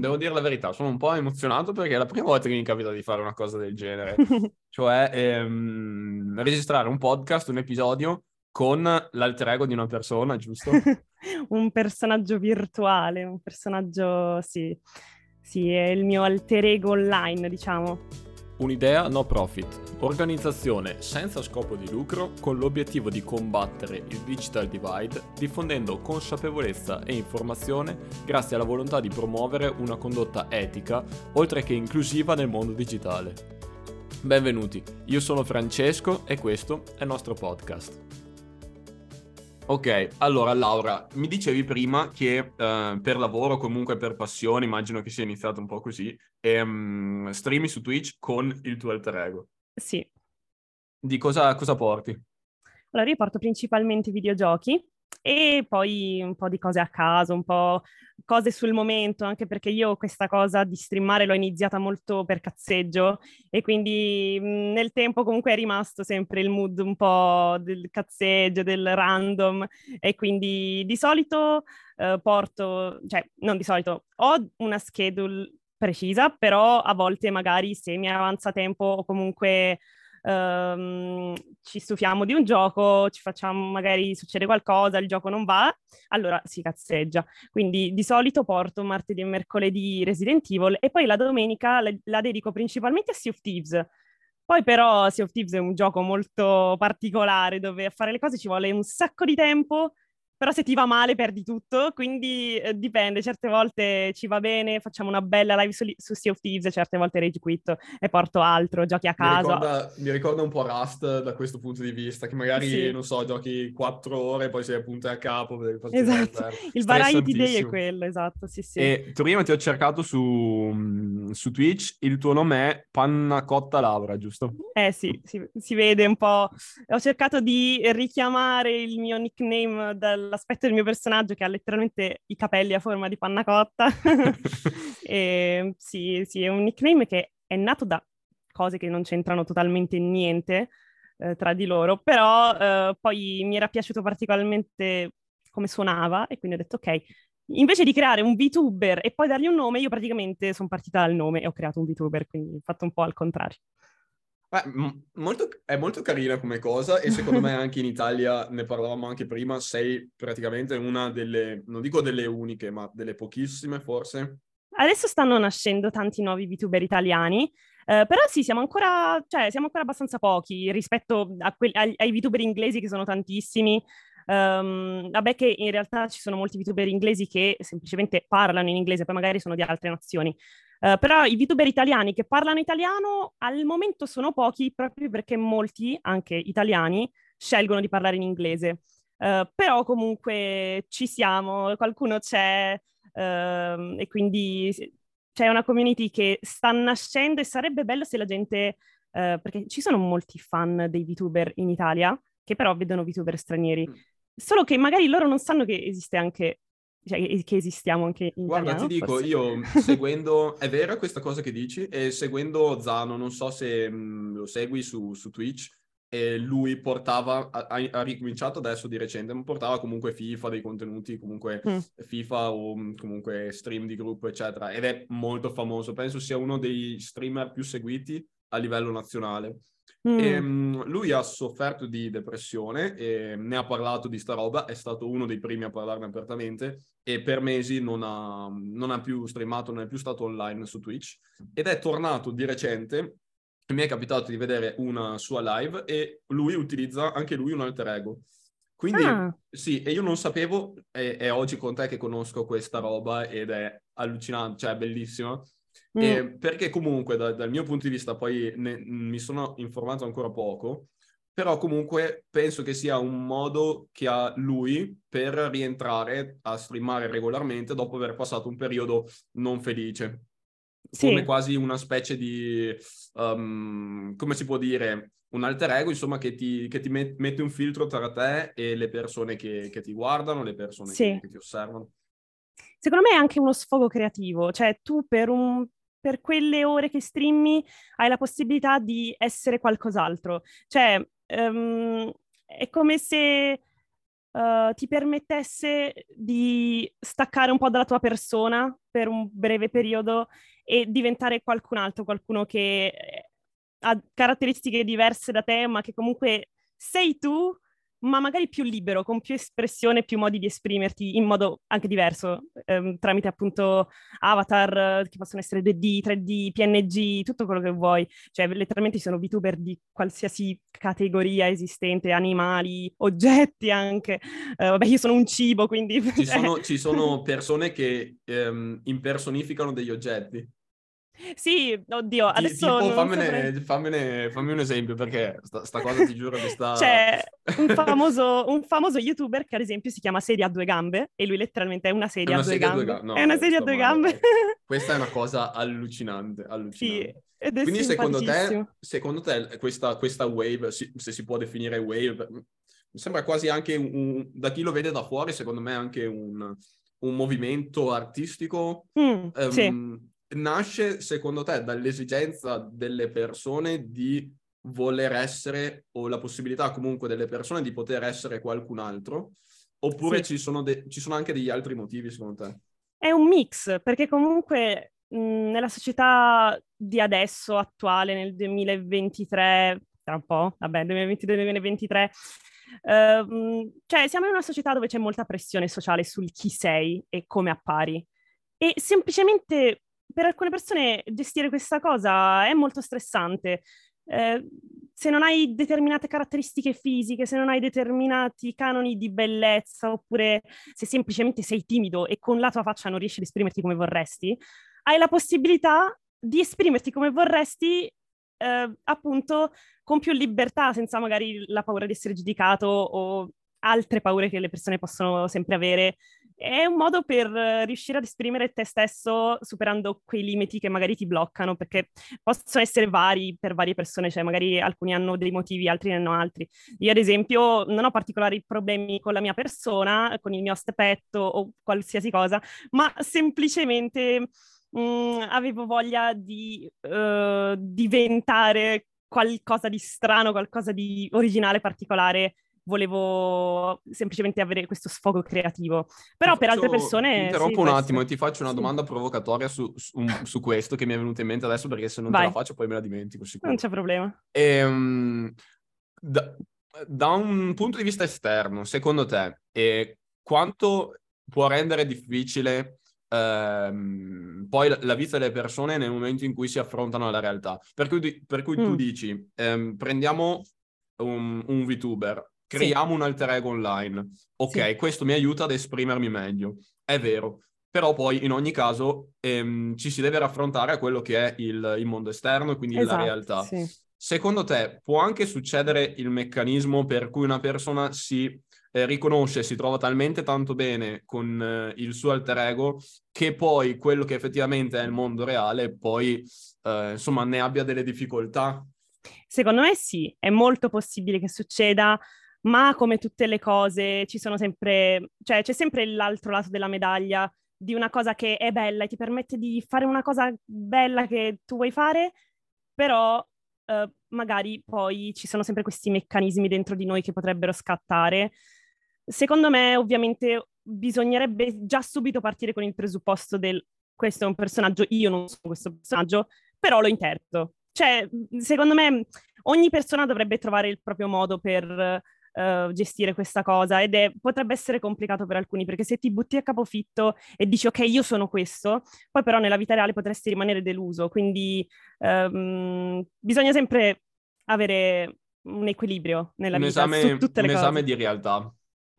Devo dire la verità, sono un po' emozionato perché è la prima volta che mi capita di fare una cosa del genere, cioè ehm, registrare un podcast, un episodio con l'alter ego di una persona, giusto? un personaggio virtuale, un personaggio, sì, sì, è il mio alter ego online, diciamo. Un'idea no profit, organizzazione senza scopo di lucro con l'obiettivo di combattere il digital divide diffondendo consapevolezza e informazione grazie alla volontà di promuovere una condotta etica oltre che inclusiva nel mondo digitale. Benvenuti, io sono Francesco e questo è il nostro podcast. Ok, allora Laura, mi dicevi prima che uh, per lavoro comunque per passione, immagino che sia iniziato un po' così, um, streami su Twitch con il tuo alter ego. Sì. Di cosa, cosa porti? Allora, io porto principalmente videogiochi e poi un po' di cose a caso, un po' cose sul momento, anche perché io questa cosa di streamare l'ho iniziata molto per cazzeggio e quindi nel tempo comunque è rimasto sempre il mood un po' del cazzeggio, del random e quindi di solito eh, porto, cioè non di solito, ho una schedule precisa, però a volte magari se mi avanza tempo o comunque um, ci stufiamo di un gioco, ci facciamo, magari succede qualcosa, il gioco non va, allora si cazzeggia. Quindi di solito porto martedì e mercoledì Resident Evil e poi la domenica la, la dedico principalmente a Sea of Thieves. Poi però Sea of Thieves è un gioco molto particolare dove a fare le cose ci vuole un sacco di tempo però se ti va male perdi tutto, quindi eh, dipende, certe volte ci va bene, facciamo una bella live su, su Sea of Thieves, certe volte rage quit e porto altro, giochi a caso. Mi ricorda, mi ricorda, un po' Rust da questo punto di vista, che magari, sì. non so, giochi quattro ore, poi sei appunto a capo. Esatto, il variety day è quello, esatto, sì sì. E prima ti ho cercato su, mm, su Twitch, il tuo nome è Panna Cotta Laura, giusto? Eh sì, si, si vede un po'. Ho cercato di richiamare il mio nickname dal l'aspetto del mio personaggio che ha letteralmente i capelli a forma di panna cotta. e, sì, sì, è un nickname che è nato da cose che non c'entrano totalmente niente eh, tra di loro, però eh, poi mi era piaciuto particolarmente come suonava e quindi ho detto ok, invece di creare un VTuber e poi dargli un nome, io praticamente sono partita dal nome e ho creato un VTuber, quindi ho fatto un po' al contrario. Beh, molto, è molto carina come cosa e secondo me anche in Italia, ne parlavamo anche prima, sei praticamente una delle, non dico delle uniche, ma delle pochissime forse. Adesso stanno nascendo tanti nuovi VTuber italiani, eh, però sì, siamo ancora, cioè, siamo ancora abbastanza pochi rispetto que- ai, ai VTuber inglesi che sono tantissimi. Um, vabbè che in realtà ci sono molti VTuber inglesi che semplicemente parlano in inglese, poi magari sono di altre nazioni. Uh, però i VTuber italiani che parlano italiano al momento sono pochi proprio perché molti, anche italiani, scelgono di parlare in inglese. Uh, però comunque ci siamo, qualcuno c'è uh, e quindi c'è una community che sta nascendo e sarebbe bello se la gente, eh, perché ci sono molti fan dei VTuber in Italia che però vedono VTuber stranieri, mm. solo che magari loro non sanno che esiste anche cioè, che esistiamo anche in Guarda, italiano, ti dico, forse. io seguendo, è vera questa cosa che dici, e seguendo Zano, non so se mh, mm, lo segui su, su Twitch, e lui portava, ha, ha, ricominciato adesso di recente, ma portava comunque FIFA, dei contenuti, comunque mm. FIFA o mm, comunque stream di gruppo, eccetera, ed è molto famoso, penso sia uno dei streamer più seguiti a livello nazionale. Mm. E, um, lui ha sofferto di depressione e ne ha parlato di sta roba, è stato uno dei primi a parlarne apertamente e per mesi non ha, non ha più streamato, non è più stato online su Twitch ed è tornato di recente mi è capitato di vedere una sua live e lui utilizza anche lui un alter ego. Quindi ah. sì, e io non sapevo, è, è, oggi con te che conosco questa roba ed è allucinante, cioè è bellissima. Mm. E perché comunque da, dal mio punto di vista poi ne, mi sono informato ancora poco, però comunque penso che sia un modo che ha lui per rientrare a streamare regolarmente dopo aver passato un periodo non felice. Sì. Come quasi una specie di, um, come si può dire, un alter ego, insomma, che ti, che ti met- mette un filtro tra te e le persone che, che ti guardano, le persone sì. che, che ti osservano. Secondo me è anche uno sfogo creativo, cioè tu per un per quelle ore che streami hai la possibilità di essere qualcos'altro. Cioè, um, è come se uh, ti permettesse di staccare un po' dalla tua persona per un breve periodo e diventare qualcun altro, qualcuno che ha caratteristiche diverse da te, ma che comunque sei tu, ma magari più libero, con più espressione, più modi di esprimerti in modo anche diverso, ehm, tramite appunto avatar che possono essere 2D, 3D, PNG, tutto quello che vuoi. Cioè, letteralmente ci sono VTuber di qualsiasi categoria esistente, animali, oggetti anche. Eh, vabbè, io sono un cibo, quindi... Ci sono, ci sono persone che ehm, impersonificano degli oggetti. Sì, oddio, adesso... Tipo, fammene, saprei... fammene, fammi un esempio, perché sta, sta cosa ti giuro che sta... C'è un famoso, un famoso, youtuber che ad esempio si chiama Sedia a due gambe e lui letteralmente è una sedia, è una a, due sedia gambe. a due gambe. No, è una sedia a due gambe. Questa è una cosa allucinante, allucinante. Sì, Quindi secondo te, secondo te questa, questa wave, se si può definire wave, mi sembra quasi anche un, da chi lo vede da fuori, secondo me anche un, un movimento artistico. Mm, um, sì nasce secondo te dall'esigenza delle persone di voler essere o la possibilità comunque delle persone di poter essere qualcun altro oppure sì. ci, sono de- ci, sono anche degli altri motivi secondo te? È un mix perché comunque mh, nella società di adesso, attuale, nel 2023, tra un po', vabbè, 2022-2023, uh, cioè siamo in una società dove c'è molta pressione sociale sul chi sei e come appari e semplicemente per alcune persone gestire questa cosa è molto stressante. Eh, se non hai determinate caratteristiche fisiche, se non hai determinati canoni di bellezza, oppure se semplicemente sei timido e con la tua faccia non riesci ad esprimerti come vorresti, hai la possibilità di esprimerti come vorresti, eh, appunto, con più libertà, senza magari la paura di essere giudicato o altre paure che le persone possono sempre avere è un modo per riuscire ad esprimere te stesso superando quei limiti che magari ti bloccano, perché possono essere vari per varie persone, cioè magari alcuni hanno dei motivi, altri ne hanno altri. Io ad esempio non ho particolari problemi con la mia persona, con il mio aspetto o qualsiasi cosa, ma semplicemente mh, mm, avevo voglia di uh, diventare qualcosa di strano, qualcosa di originale, particolare volevo semplicemente avere questo sfogo creativo. Però ti per faccio, altre persone... Ti interrompo sì, un questo... attimo e ti faccio una sì. domanda provocatoria su, su, su, questo che mi è venuta in mente adesso perché se non Vai. te la faccio poi me la dimentico sicuro. Non c'è problema. Ehm, da, da, un punto di vista esterno, secondo te, eh, quanto può rendere difficile ehm, poi la, la, vita delle persone nel momento in cui si affrontano alla realtà? Per cui, per cui mm. tu dici, ehm, prendiamo un, un VTuber creiamo sì. un alter ego online. Ok, sì. questo mi aiuta ad esprimermi meglio. È vero. Però poi in ogni caso ehm, ci si deve raffrontare a quello che è il, il mondo esterno e quindi esatto, la realtà. Sì. Secondo te può anche succedere il meccanismo per cui una persona si eh, riconosce, si trova talmente tanto bene con eh, il suo alter ego che poi quello che effettivamente è il mondo reale poi eh, insomma ne abbia delle difficoltà? Secondo me sì, è molto possibile che succeda ma come tutte le cose ci sono sempre, cioè c'è sempre l'altro lato della medaglia di una cosa che è bella e ti permette di fare una cosa bella che tu vuoi fare, però eh, magari poi ci sono sempre questi meccanismi dentro di noi che potrebbero scattare. Secondo me, ovviamente, bisognerebbe già subito partire con il presupposto del questo è un personaggio, io non sono questo personaggio, però lo interpreto. Cioè, secondo me, ogni persona dovrebbe trovare il proprio modo per uh, gestire questa cosa ed è, potrebbe essere complicato per alcuni perché se ti butti a capofitto e dici ok io sono questo, poi però nella vita reale potresti rimanere deluso, quindi um, bisogna sempre avere un equilibrio nella un vita esame, su tutte le un cose. esame di realtà.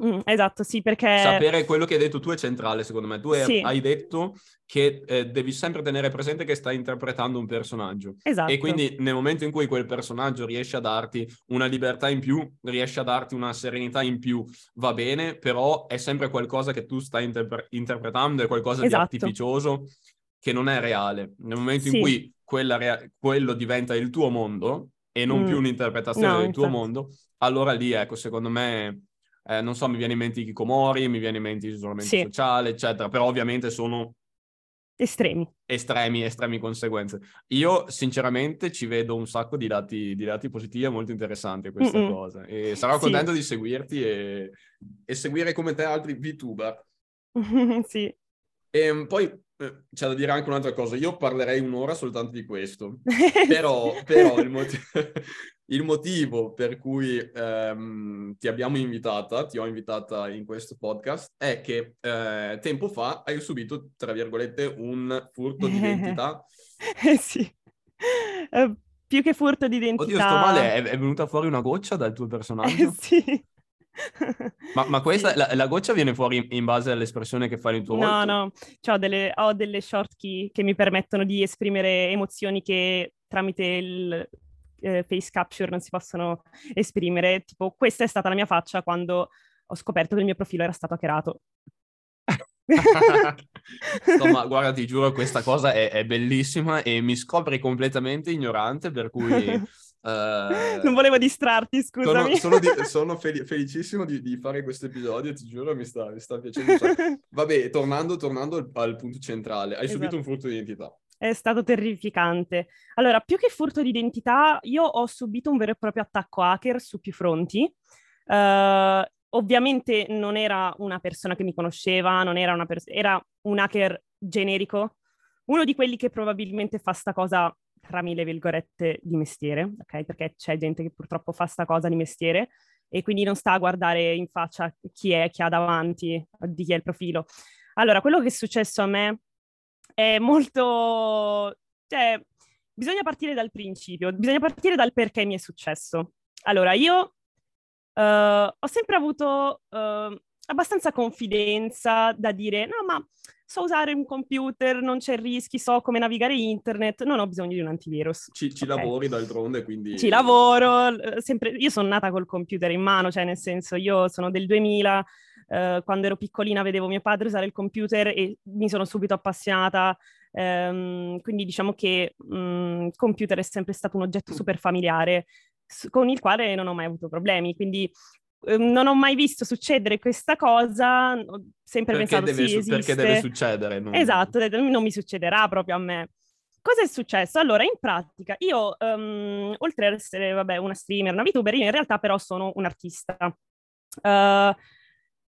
Mm, esatto, sì, perché... Sapere quello che hai detto tu è centrale, secondo me. Tu sì. hai detto che eh, devi sempre tenere presente che stai interpretando un personaggio. Esatto. E quindi nel momento in cui quel personaggio riesce a darti una libertà in più, riesce a darti una serenità in più, va bene, però è sempre qualcosa che tu stai interpre- interpretando, è qualcosa esatto. di artificioso che non è reale. Nel momento sì. in cui rea- quello diventa il tuo mondo e non mm. più un'interpretazione no, del infatti. tuo mondo, allora lì, ecco, secondo me eh, non so, mi viene in mente i Kikomori, mi viene in mente l'isolamento sì. sociale, eccetera, però ovviamente sono Estremi. Estremi, estremi conseguenze. Io sinceramente ci vedo un sacco di lati, di lati positivi e molto interessanti a questa Mm-mm. cosa. E sarò Sì. contento di seguirti e, e seguire come te altri VTuber. sì. E poi eh, c'è da dire anche un'altra cosa. Io parlerei un'ora soltanto di questo. Però, però il, moti- il motivo per cui ehm, ti abbiamo invitata, ti ho invitata in questo podcast, è che eh, tempo fa hai subito, tra virgolette, un furto di identità. Eh, sì. Eh, più che furto di identità. Oddio, sto male, è, è venuta fuori una goccia dal tuo Eh, personaggio? sì. Ma, ma questa, Sì. la, la goccia viene fuori in, in base all'espressione che fai nel tuo No, volto? no, C'ho delle, ho delle short key che mi permettono di esprimere emozioni che tramite il eh, face capture non si possono esprimere. Tipo, questa è stata la mia faccia quando ho scoperto che il mio profilo era stato hackerato. Sto, ma guarda, ti giuro, questa cosa è, è bellissima e mi scopri completamente ignorante, per cui... eh, Non volevo distrarti, Sono, scusami. sono di- sono fel- felicissimo di, di fare questo episodio, ti giuro, mi sta, mi sta piacendo. Vabbè, tornando, tornando al, al punto centrale, hai subito Esatto. un furto di identità. È stato terrificante. Allora, più che furto di identità, io ho subito un vero e proprio attacco hacker su più fronti. Eh, ovviamente non era una persona che mi conosceva, non era una persona, era un hacker generico, uno di quelli che probabilmente fa sta cosa tra mille virgolette di mestiere, ok? Perché c'è gente che purtroppo fa sta cosa di mestiere e quindi non sta a guardare in faccia chi è, chi ha davanti, di chi è il profilo. Allora, quello che è successo a me è molto... cioè, bisogna partire dal principio, bisogna partire dal perché mi è successo. Allora, io eh, ho sempre avuto eh, abbastanza confidenza da dire, no, ma so usare un computer, non c'è rischi, so come navigare internet, non ho bisogno di un antivirus. Ci, ci Ok. lavori d'altronde, quindi... Ci lavoro, sempre... io sono nata col computer in mano, cioè nel senso io sono del 2000, eh, quando ero piccolina vedevo mio padre usare il computer e mi sono subito appassionata, ehm, quindi diciamo che il computer è sempre stato un oggetto super familiare con il quale non ho mai avuto problemi, quindi non ho mai visto succedere questa cosa, ho sempre Perché pensato deve, sì, su- perché deve succedere. non- Esatto, non mi succederà proprio a me. Cosa è successo? Allora, in pratica, io, ehm, oltre ad essere, vabbè, una streamer, una VTuber, io in realtà però sono un artista. Eh,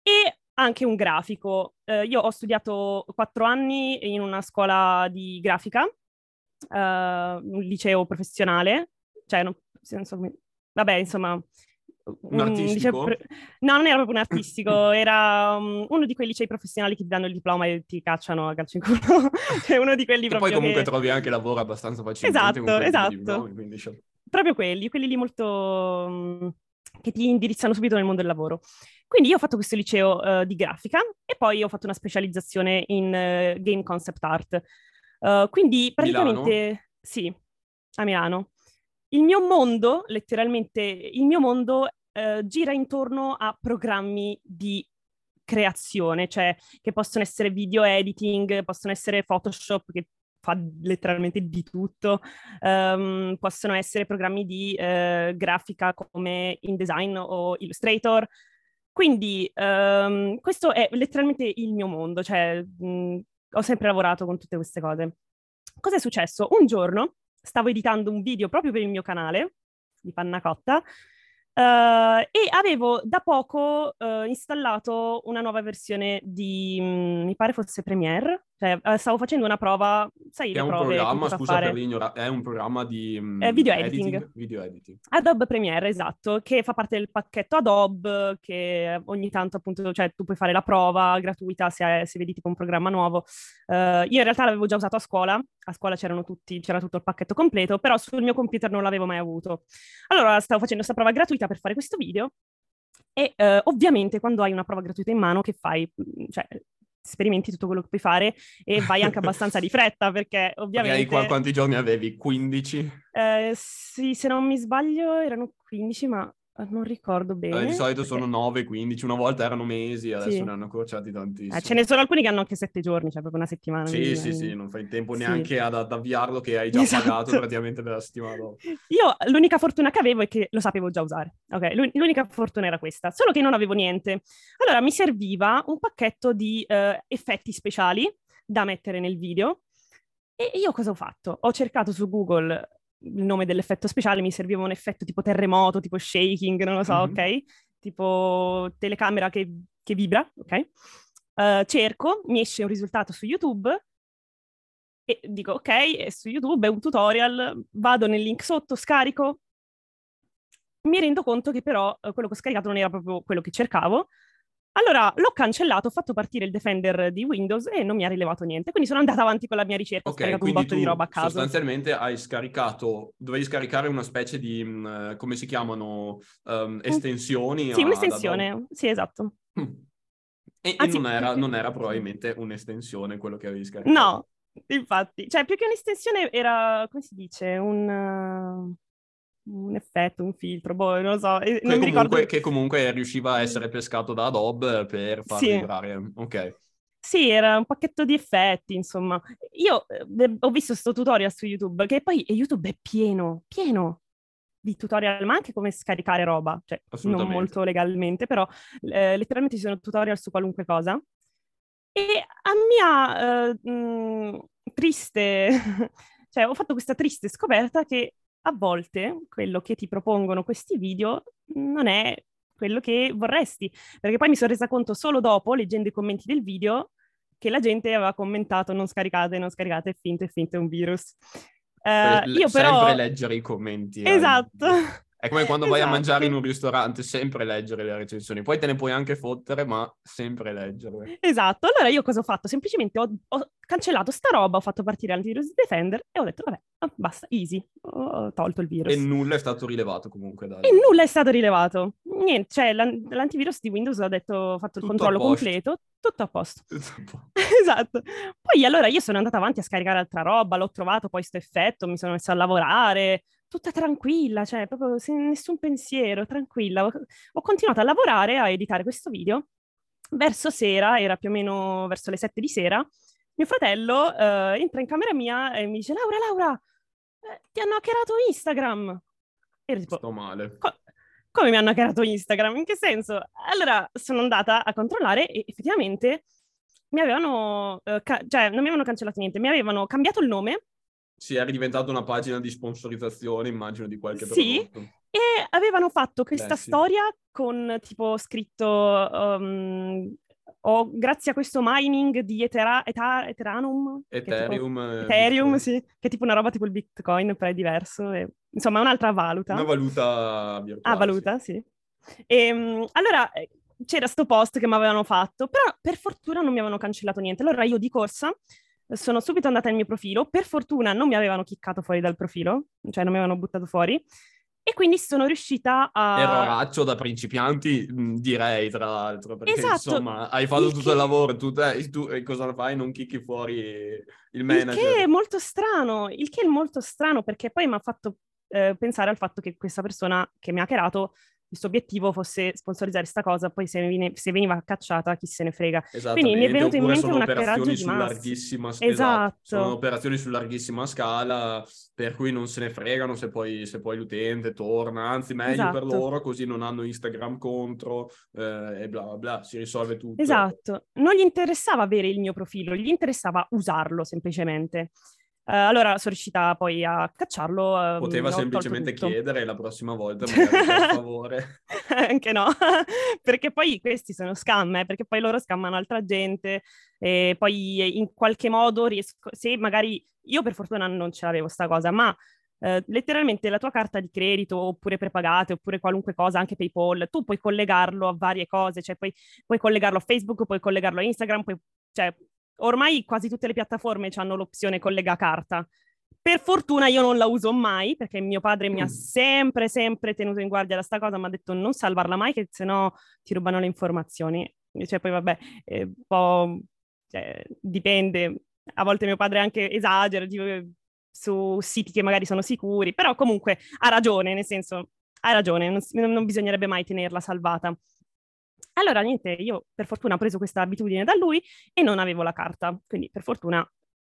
e anche un grafico. Eh, io ho studiato quattro anni in una scuola di grafica, eh, un liceo professionale, cioè, non, non so come- vabbè, insomma... Un artistico? pre- No, non era proprio un artistico, era um, uno di quei licei professionali che ti danno il diploma e ti cacciano a calcio in culo. cioè uno di quelli proprio poi comunque che- trovi anche lavoro abbastanza facilmente Esatto, esatto. diplomi, quindi cioè- proprio quelli, quelli lì molto mm, che ti indirizzano subito nel mondo del lavoro. Quindi io ho fatto questo liceo eh, di grafica e poi ho fatto una specializzazione in eh, game concept art. Eh, quindi praticamente sì, a Milano. Il mio mondo, letteralmente, il mio mondo eh, gira intorno a programmi di creazione, cioè che possono essere video editing, possono essere Photoshop che fa letteralmente di tutto, ehm, possono essere programmi di eh, grafica come InDesign o Illustrator. Quindi ehm, questo è letteralmente il mio mondo, cioè mh, ho sempre lavorato con tutte queste cose. Cosa è successo? Un giorno stavo editando un video proprio per il mio canale di Panna Cotta eh, e avevo da poco eh, installato una nuova versione di, mh, mi pare fosse Premiere, cioè eh, stavo facendo una prova, sai, è un programma, scusa fare. per l'ignoranza, è un programma di Eh, video editing. Video editing. Adobe Premiere, esatto, che fa parte del pacchetto Adobe, che ogni tanto appunto, cioè tu puoi fare la prova gratuita se, se vedi tipo un programma nuovo. Eh, io in realtà l'avevo già usato a scuola, a scuola c'erano tutti, c'era tutto il pacchetto completo, però sul mio computer non l'avevo mai avuto. Allora stavo facendo questa prova gratuita per fare questo video e eh, ovviamente quando hai una prova gratuita in mano, che fai? Cioè, sperimenti tutto quello che puoi fare e vai anche abbastanza di fretta perché ovviamente... Qua- quanti giorni avevi? 15? Eh, sì, se non mi sbaglio erano 15, ma non ricordo Eh, bene. di solito perché- sono 9, 15, una volta erano mesi, adesso Sì. ne hanno accorciati tantissimo. Eh, ce ne sono alcuni che hanno anche 7 giorni, cioè proprio una settimana. Sì, sì, sì, non fai in tempo Sì. neanche ad, ad avviarlo che hai già Esatto. pagato praticamente per la settimana dopo. Io l'unica fortuna che avevo è che lo sapevo già usare. Ok, l'u- l'unica fortuna era questa, solo che non avevo niente. Allora mi serviva un pacchetto di eh, effetti speciali da mettere nel video. E io cosa ho fatto? Ho cercato su Google il nome dell'effetto speciale, mi serviva un effetto tipo terremoto, tipo shaking, non lo so, mm-hmm. ok? Tipo telecamera che, che vibra, ok? Uh, cerco, mi esce un risultato su YouTube e dico ok, è su YouTube è un tutorial, vado nel link sotto, scarico, mi rendo conto che però eh, quello che ho scaricato non era proprio quello che cercavo. Allora l'ho cancellato, ho fatto partire il Defender di Windows e non mi ha rilevato niente. Quindi sono andata avanti con la mia ricerca, okay, ho scaricato un botto di roba a caso. Sostanzialmente hai scaricato, dovevi scaricare una specie di, uh, come si chiamano, um, estensioni? Sì, un'estensione, Adobe. sì, esatto. Mm. E, Anzi, e non, era, non, era, probabilmente un'estensione quello che avevi scaricato. No, Infatti, cioè più che un'estensione era, come si dice, un, un effetto, un filtro, boh, non lo so. Che, non comunque, ricordo... che comunque riusciva a essere pescato da Adobe per far sì. vibrare. Ok. Sì, era un pacchetto di effetti, insomma. Io eh, ho visto questo tutorial su YouTube, che poi YouTube è pieno, pieno di tutorial, ma anche come scaricare roba, cioè non molto legalmente, però eh, letteralmente ci sono tutorial su qualunque cosa. E a mia uh, mh, triste, cioè ho fatto questa triste scoperta che a volte quello che ti propongono questi video non è quello che vorresti, perché poi mi sono resa conto solo dopo, leggendo i commenti del video, che la gente aveva commentato non scaricate, non scaricate, è finto, è finto, è un virus. Uh, io però... Sempre leggere i commenti. Eh. Esatto. Eh. È come quando esatto. vai a mangiare in un ristorante, sempre leggere le recensioni. Poi te ne puoi anche fottere, ma sempre leggerle. Esatto. Allora io cosa ho fatto? Semplicemente ho, ho cancellato sta roba, ho fatto partire l'antivirus Defender e ho detto, vabbè, ah, basta, easy. Ho tolto il virus. E nulla è stato rilevato comunque. Dai. E nulla è stato rilevato. Niente, cioè l'an- l'antivirus di Windows ha detto, ho fatto il tutto controllo completo, tutto a posto. Tutto a posto. esatto. Poi allora io sono andata avanti a scaricare altra roba, l'ho trovato poi sto effetto, mi sono messa a lavorare, tutta tranquilla, cioè proprio senza nessun pensiero, tranquilla. Ho, continuato a lavorare, a editare questo video. Verso sera, era più o meno verso le sette di sera, mio fratello uh, entra in camera mia e mi dice Laura, Laura, eh, ti hanno hackerato Instagram. E io tipo, Sto male. Co- come mi hanno hackerato Instagram? In che senso? Allora sono andata a controllare e effettivamente mi avevano, uh, ca- cioè non mi avevano cancellato niente, mi avevano cambiato il nome sì, era diventata una pagina di sponsorizzazione, immagino, di qualche sì, prodotto. e avevano fatto questa Beh, storia sì. con tipo scritto um, oh, grazie a questo mining di Etera, Eta, Ethereum. Ethereum. Tipo, eh, Ethereum, sì, che è tipo una roba tipo il Bitcoin, però è diverso. E, insomma, è un'altra valuta. Una valuta virtuale. Ah, valuta, sì. sì. E, um, allora, eh, c'era sto post che mi avevano fatto, però per fortuna non mi avevano cancellato niente. Allora io di corsa sono subito andata nel mio profilo, per fortuna non mi avevano chiccato fuori dal profilo, cioè non mi avevano buttato fuori, e quindi sono riuscita a... Erroraccio da principianti, direi, tra l'altro, perché esatto. insomma hai fatto il tutto che... il lavoro, tu, te, tu cosa fai? Non chicchi fuori il manager. Il che è molto strano, il che è molto strano, perché poi mi ha fatto eh, pensare al fatto che questa persona che mi ha hackerato il suo obiettivo fosse sponsorizzare questa cosa, poi se, viene, se veniva cacciata chi se ne frega. Quindi mi è venuto in mente un hackeraggio di larghissima scala. Esatto. Sono operazioni su larghissima scala, per cui non se ne fregano se poi, se poi l'utente torna, anzi meglio esatto. per loro, così non hanno Instagram contro eh, e bla bla bla, si risolve tutto. Esatto, non gli interessava avere il mio profilo, gli interessava usarlo semplicemente. Uh, allora sono riuscita poi a cacciarlo. Uh, Poteva semplicemente chiedere la prossima volta, magari per favore. Anche no, perché poi questi sono scam, eh, perché poi loro scammano altra gente e poi in qualche modo riesco, se magari io per fortuna non ce l'avevo sta cosa, ma Uh, letteralmente la tua carta di credito oppure prepagate oppure qualunque cosa, anche PayPal, tu puoi collegarlo a varie cose, cioè puoi, puoi collegarlo a Facebook, puoi collegarlo a Instagram, puoi, cioè ormai quasi tutte le piattaforme hanno l'opzione collega carta. Per fortuna io non la uso mai perché mio padre mi ha mm. sempre, sempre tenuto in guardia da sta cosa, mi ha detto non salvarla mai che sennò ti rubano le informazioni. Cioè poi vabbè, eh, po' cioè, dipende, a volte mio padre anche esagera tipo, su siti che magari sono sicuri, però comunque ha ragione, nel senso ha ragione, non, non bisognerebbe mai tenerla salvata. Allora, niente, io per fortuna ho preso questa abitudine da lui e non avevo la carta, quindi per fortuna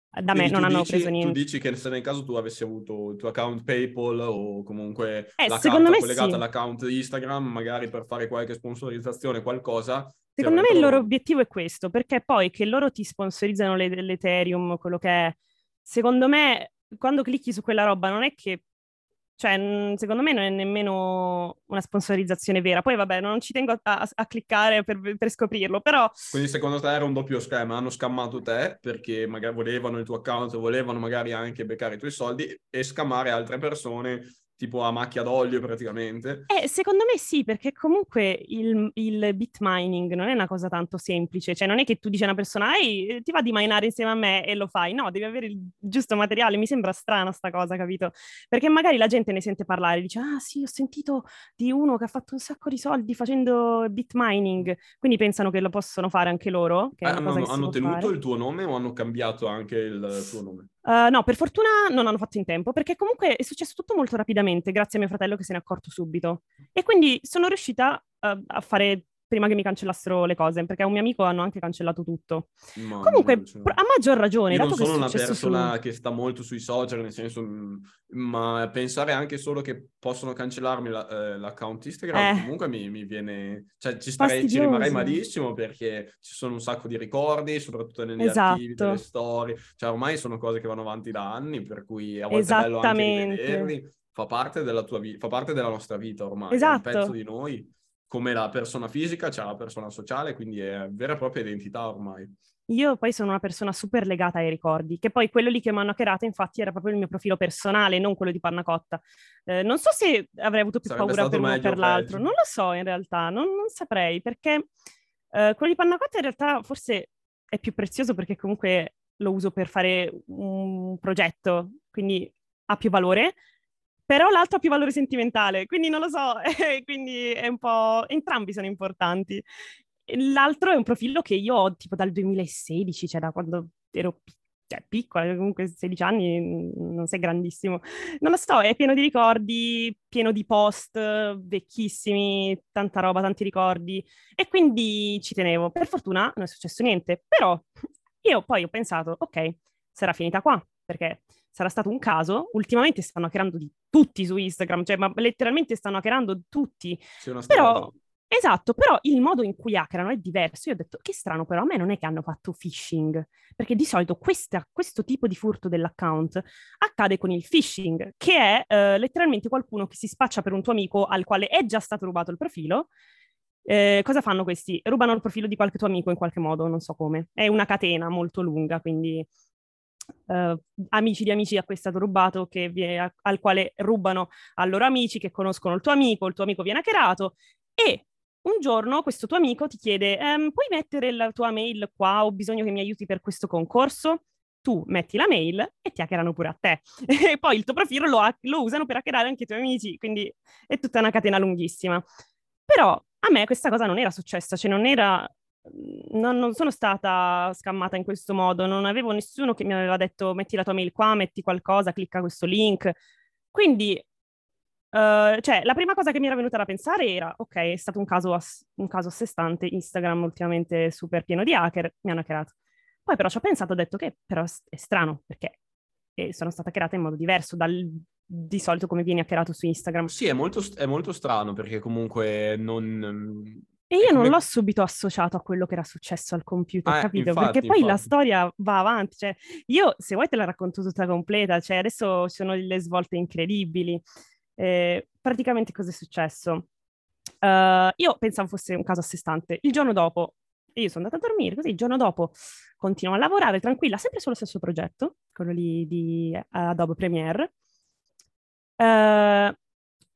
da me Quindi non tu hanno dici, preso tu niente. dici che se nel caso tu avessi avuto il tuo account PayPal o comunque Eh, la carta me collegata sì. all'account Instagram, magari per fare qualche sponsorizzazione, qualcosa, Secondo me il loro obiettivo è questo, perché poi che loro ti sponsorizzano le- l'Ethereum, quello che è, secondo me, quando clicchi su quella roba non è che, cioè, secondo me non è nemmeno una sponsorizzazione vera. Poi vabbè, non ci tengo a, a- a cliccare per, per scoprirlo, però Quindi secondo te era un doppio schema, hanno scammato te perché magari volevano il tuo account, volevano magari anche beccare i tuoi soldi e scammare altre persone tipo a macchia d'olio praticamente. Eh, secondo me sì, perché comunque il, il bit mining non è una cosa tanto semplice, cioè non è che tu dici a una persona, ehi, ti va di minare insieme a me e lo fai, no, devi avere il giusto materiale, mi sembra strana sta cosa, capito? Perché magari la gente ne sente parlare, dice, ah sì, ho sentito di uno che ha fatto un sacco di soldi facendo bit mining, quindi pensano che lo possono fare anche loro, Eh, hanno hanno tenuto fare. il tuo nome o hanno cambiato anche il tuo nome? Uh, no, per fortuna non hanno fatto in tempo, perché comunque è successo tutto molto rapidamente, grazie a mio fratello che se ne è accorto subito. E quindi sono riuscita uh, a fare prima che mi cancellassero le cose, perché a un mio amico hanno anche cancellato tutto. Ma Comunque, pro- a maggior ragione, Io non sono una successo su... persona che sta molto sui social, nel senso, mh, ma pensare anche solo che possono cancellarmi la- eh, l'account Instagram Eh. comunque mi, mi viene, cioè ci, starei, ci rimarrei malissimo perché ci sono un sacco di ricordi, soprattutto negli archivi, Esatto. delle storie, cioè ormai sono cose che vanno avanti da anni, per cui a volte è bello anche rivederli, fa parte della tua vita, fa parte della nostra vita ormai, è un Esatto. pezzo di noi, come la persona fisica c'è la persona sociale, quindi è vera e propria identità ormai. Io poi sono una persona super legata ai ricordi, che poi quello lì che mi hanno hackerato infatti era proprio il mio profilo personale, non quello di Pannacotta. Eh, non so se avrei avuto più Sarebbe paura per uno o per l'altro, non lo so in realtà, non, non saprei, perché eh, quello di Pannacotta in realtà forse è più prezioso perché comunque lo uso per fare un progetto, quindi ha più valore, però l'altro ha più valore sentimentale, quindi non lo so, quindi è un po'... entrambi sono importanti. L'altro è un profilo che io ho tipo dal 2016, cioè da quando ero pi- cioè, piccola, comunque 16 anni, mm, non sei grandissimo. Non lo so, è pieno di ricordi, pieno di post vecchissimi, tanta roba, tanti ricordi. E quindi ci tenevo. Per fortuna non è successo niente, però io poi ho pensato, ok, sarà finita qua, perché sarà stato un caso. Ultimamente stanno hackerando di tutti su Instagram, cioè ma letteralmente stanno hackerando tutti. Però, esatto, però il modo in cui hackerano è diverso. Io ho detto, che strano, però a me non è che hanno fatto phishing, perché di solito questa- questo tipo di furto dell'account accade con il phishing, che è eh, letteralmente qualcuno che si spaccia per un tuo amico al quale è già stato rubato il profilo. Eh, cosa fanno questi? Rubano il profilo di qualche tuo amico in qualche modo, non so come. È una catena molto lunga, quindi eh, amici di amici a cui è stato rubato, vie- al quale rubano a loro amici che conoscono il tuo amico, il tuo amico viene hackerato e un giorno questo tuo amico ti chiede "Ehm, puoi mettere la tua mail qua, ho bisogno che mi aiuti per questo concorso? Tu metti la mail e ti hackerano pure a te. e poi il tuo profilo lo, ha- lo usano per hackerare anche i tuoi amici, quindi è tutta una catena lunghissima. Però a me questa cosa non era successa, cioè non era... Non, non sono stata scammata in questo modo, non avevo nessuno che mi aveva detto metti la tua mail qua, metti qualcosa, clicca questo link. Quindi Uh, cioè, la prima cosa che mi era venuta da pensare era, ok, è stato un caso, a, un caso a sé stante, Instagram ultimamente super pieno di hacker, mi hanno hackerato. Poi però ci ho pensato, ho detto che però è strano, perché eh, sono stata hackerata in modo diverso dal di solito come vieni hackerato su Instagram. Sì, è molto, è molto strano perché comunque non... E io come- non l'ho subito associato a quello che era successo al computer, Ah, capito? infatti, Perché poi la infatti. storia va avanti, cioè io se vuoi te la racconto tutta completa, cioè adesso ci sono delle svolte incredibili. Eh, praticamente cosa è successo? Eh, io pensavo fosse un caso a sé stante. Il giorno dopo, io sono andata a dormire, così il giorno dopo continuo a lavorare tranquilla, sempre sullo stesso progetto, quello lì di Adobe Premiere. Eh,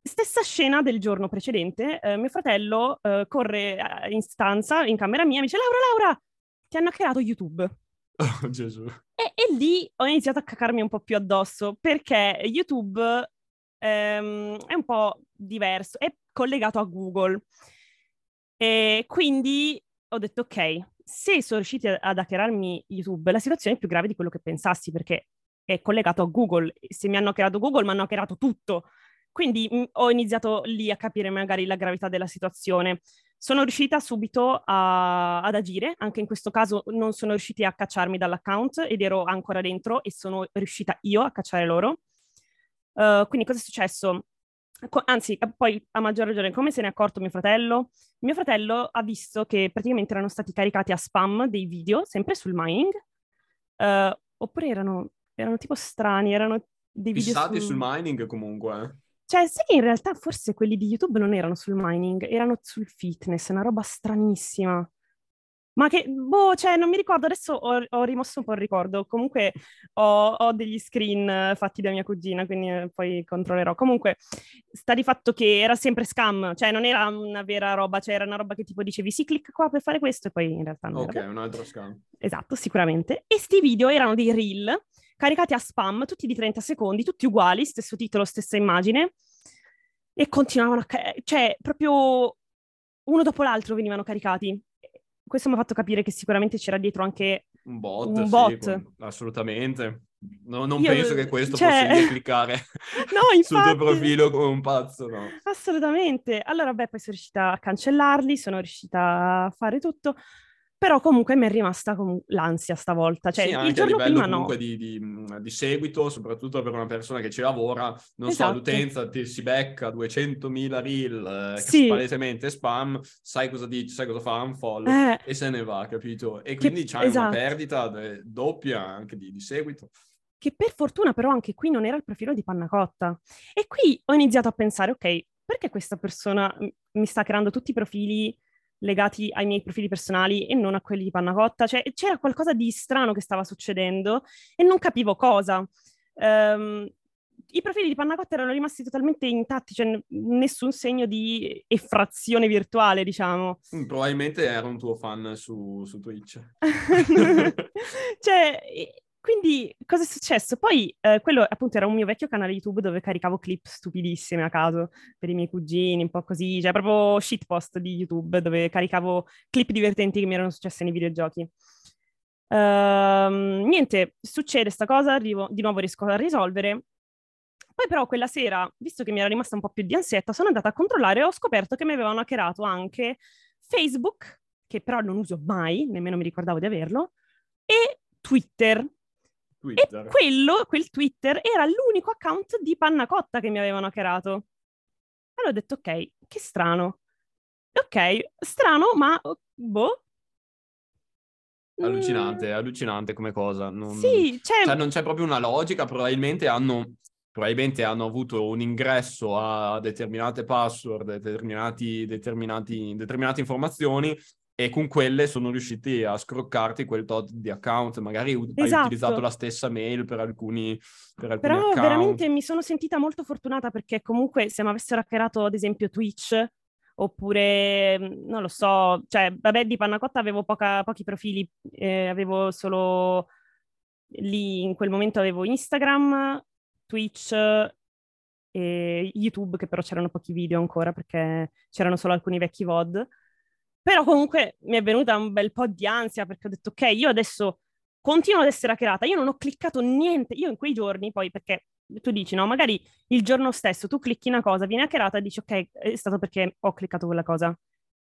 stessa scena del giorno precedente, eh, mio fratello eh, corre eh, in stanza, in camera mia, mi dice Laura, Laura, ti hanno hackerato YouTube. Oh, Gesù. E, e lì ho iniziato a cacarmi un po' più addosso perché YouTube ehm, è un po' diverso, è collegato a Google. E quindi ho detto, ok, se sono riusciti ad hackerarmi YouTube, la situazione è più grave di quello che pensassi perché è collegato a Google. Se mi hanno hackerato Google, mi hanno hackerato tutto. Quindi mh, ho iniziato lì a capire magari la gravità della situazione. sono riuscita subito a, ad agire, anche in questo caso non sono riusciti a cacciarmi dall'account ed ero ancora dentro e sono riuscita io a cacciare loro. Uh, quindi cosa è successo? Anzi, poi a maggior ragione, come se ne è accorto mio fratello? Mio fratello ha visto che praticamente erano stati caricati a spam dei video, sempre sul mining, uh, oppure erano, erano, tipo strani, erano dei video Fissati su... sul mining comunque. Eh. Cioè, sai che in realtà forse quelli di YouTube non erano sul mining, erano sul fitness, una roba stranissima. Ma che, boh, cioè, non mi ricordo, adesso ho, ho rimosso un po' il ricordo. Comunque ho, ho, degli screen fatti da mia cugina, quindi eh, poi controllerò. Comunque, sta di fatto che era sempre scam, cioè non era una vera roba, cioè era una roba che tipo dicevi sì, clicca qua per fare questo e poi in realtà non Ok, era. un altro scam. Esatto, sicuramente. E sti video erano dei reel caricati a spam, tutti di 30 secondi, tutti uguali, stesso titolo, stessa immagine, e continuavano a... Ca- cioè, proprio uno dopo l'altro venivano caricati. Questo mi ha fatto capire che sicuramente c'era dietro anche un bot. Un bot. assolutamente. No, non Io- penso che questo cioè- possa cliccare No, sul tuo infatti. profilo come un pazzo, no. Assolutamente. Allora, beh, poi sono riuscita a cancellarli, sono riuscita a fare tutto, però comunque mi è rimasta comu- l'ansia stavolta. Cioè, sì, il anche a giorno livello prima no. di, di, di seguito, soprattutto per una persona che ci lavora, non so, Esatto. l'utenza ti si becca 200.000 reel eh, che Sì. palesemente spam, sai cosa dici, sai cosa fa, unfollow Eh, e se ne va, capito? E quindi c'hai esatto. una perdita eh, doppia anche di, di seguito. che per fortuna però anche qui non era il profilo di Panna Cotta. E qui ho iniziato a pensare, ok, perché questa persona mi sta creando tutti i profili legati ai miei profili personali e non a quelli di Panna Cotta? Cioè c'era qualcosa di strano che stava succedendo e non capivo cosa. Ehm, I profili di Panna Cotta erano rimasti totalmente intatti, cioè n- nessun segno di effrazione virtuale, diciamo. Mm, Probabilmente era un tuo fan su, su Twitch. cioè, quindi cosa è successo? Poi eh, quello appunto era un mio vecchio canale YouTube dove caricavo clip stupidissime a caso per i miei cugini, un po' così, cioè proprio shitpost di YouTube dove caricavo clip divertenti che mi erano successe nei videogiochi. Ehm, niente, succede sta cosa, arrivo, di nuovo riesco a risolvere. Poi però quella sera, visto che mi era rimasta un po' più di ansietta, sono andata a controllare e ho scoperto che mi avevano hackerato anche Facebook, che però non uso mai, nemmeno mi ricordavo di averlo, e Twitter. Twitter. E quello, quel Twitter, era l'unico account di Panna Cotta che mi avevano hackerato. Allora ho detto, ok, che strano. Ok, strano, ma oh, boh. Allucinante, allucinante come cosa. Mm, Non... Sì, cioè, Cioè, non c'è proprio una logica, probabilmente hanno, probabilmente hanno avuto un ingresso a determinate password, determinati, determinati, determinate informazioni e con quelle sono riusciti a scroccarti quel tot di account. Magari u- hai Esatto. utilizzato la stessa mail per alcuni, per alcuni Però account. veramente mi sono sentita molto fortunata perché comunque se mi avessero hackerato ad esempio Twitch oppure mm, non lo so, cioè vabbè di Pannacotta avevo poca- pochi profili, eh, avevo solo lì in quel momento avevo Instagram, Twitch e YouTube che però c'erano pochi video ancora perché c'erano solo alcuni vecchi VOD. Però comunque mi è venuta un bel po' di ansia perché ho detto ok, io adesso continuo ad essere hackerata, io non ho cliccato niente, io in quei giorni poi perché tu dici no, magari il giorno stesso tu clicchi una cosa, viene hackerata e dici ok, è stato perché ho cliccato quella cosa.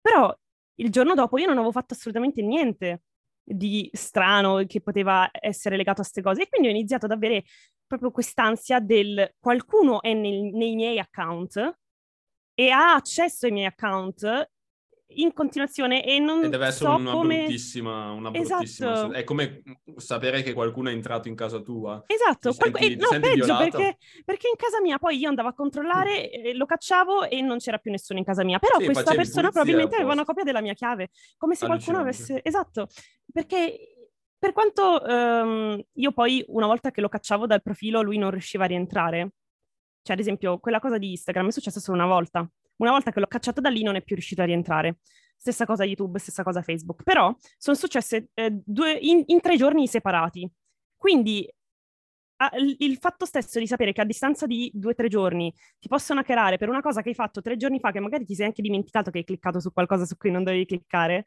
Però il giorno dopo io non avevo fatto assolutamente niente di strano che poteva essere legato a queste cose e quindi ho iniziato ad avere proprio quest'ansia del qualcuno è nel- nei miei account e ha accesso ai miei account in continuazione e non E deve essere so una come... bruttissima, una Esatto. bruttissima... È come sapere che qualcuno è entrato in casa tua. Esatto, Ti senti- eh, no, senti peggio perché, perché in casa mia poi io andavo a controllare, eh, lo cacciavo e non c'era più nessuno in casa mia. Però Sì, questa persona probabilmente aveva una copia della mia chiave, come se qualcuno avesse... Esatto, perché per quanto ehm, io poi una volta che lo cacciavo dal profilo lui non riusciva a rientrare, cioè ad esempio quella cosa di Instagram è successa solo una volta. Una volta che l'ho cacciato da lì non è più riuscito a rientrare. Stessa cosa YouTube, stessa cosa Facebook. Però sono successe eh, due, in, in tre giorni separati. Quindi il, fatto stesso di sapere che a distanza di due o tre giorni ti possono hackerare per una cosa che hai fatto tre giorni fa, che magari ti sei anche dimenticato che hai cliccato su qualcosa su cui non dovevi cliccare,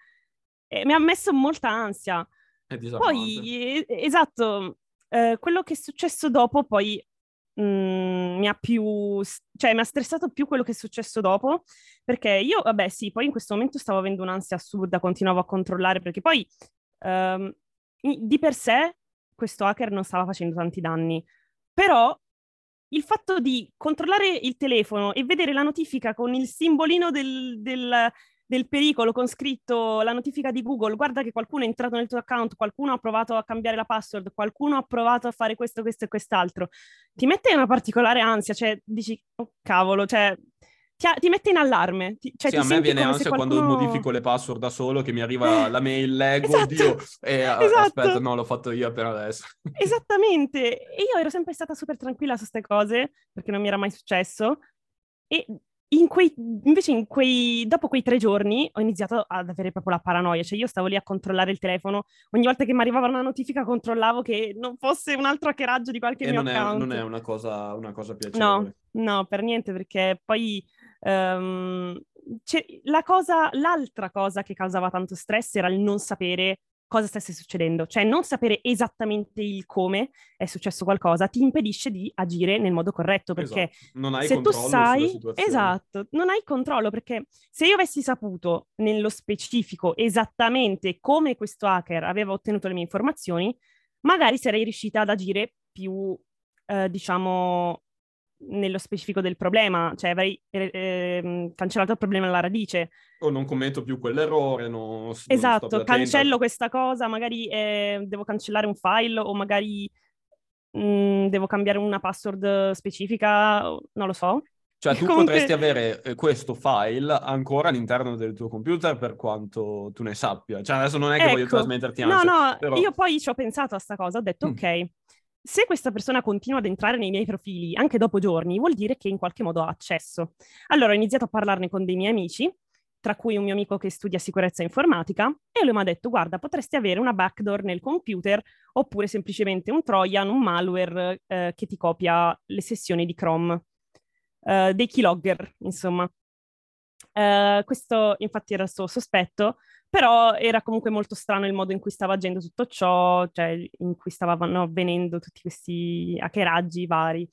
eh, mi ha messo molta ansia. Poi, eh, esatto, eh, quello che è successo dopo poi mm, mi ha più, cioè mi ha stressato più quello che è successo dopo, perché io, vabbè, sì, poi in questo momento stavo avendo un'ansia assurda, continuavo a controllare, perché poi um, di per sé questo hacker non stava facendo tanti danni, però il fatto di controllare il telefono e vedere la notifica con il simbolino del, del, del, pericolo con scritto la notifica di Google, guarda che qualcuno è entrato nel tuo account, qualcuno ha provato a cambiare la password, qualcuno ha provato a fare questo, questo e quest'altro, ti mette una particolare ansia, cioè dici, oh cavolo, cioè ti, ti, mette in allarme. Ti, cioè, sì, a me viene ansia qualcuno... quando modifico le password da solo, che mi arriva la mail, leggo, esatto. oddio, e esatto. aspetta, no, l'ho fatto io appena adesso. Esattamente, e io ero sempre stata super tranquilla su queste cose, perché non mi era mai successo, e in quei, invece in quei, dopo quei tre giorni ho iniziato ad avere proprio la paranoia, cioè io stavo lì a controllare il telefono, ogni volta che mi arrivava una notifica controllavo che non fosse un altro hackeraggio di qualche e mio non account. È, non è una cosa, una cosa piacevole. No, no, per niente, perché poi Um, la cosa, l'altra cosa che causava tanto stress era il non sapere cosa stesse succedendo, cioè non sapere esattamente il come è successo qualcosa ti impedisce di agire nel modo corretto perché esatto. non hai se tu sai esatto, non hai controllo perché se io avessi saputo nello specifico esattamente come questo hacker aveva ottenuto le mie informazioni, magari sarei riuscita ad agire più eh, diciamo nello specifico del problema, cioè avrei eh, cancellato il problema alla radice. O non commetto più quell'errore, no, Esatto, cancello questa cosa, magari eh, devo cancellare un file o magari mh, mm, devo cambiare una password specifica, non lo so. Cioè tu Comunque... potresti avere eh, questo file ancora all'interno del tuo computer per quanto tu ne sappia. Cioè adesso non è che ecco. voglio trasmetterti ansia. No, no, però... io poi ci ho pensato a sta cosa, ho detto mm. ok, se questa persona continua ad entrare nei miei profili anche dopo giorni, vuol dire che in qualche modo ha accesso. Allora ho iniziato a parlarne con dei miei amici, tra cui un mio amico che studia sicurezza informatica, e lui mi ha detto, guarda, potresti avere una backdoor nel computer oppure semplicemente un trojan, un malware eh, che ti copia le sessioni di Chrome, eh, dei keylogger, insomma. Eh, questo infatti era il suo sospetto, però era comunque molto strano il modo in cui stava agendo tutto ciò, cioè in cui stavano avvenendo tutti questi hackeraggi vari.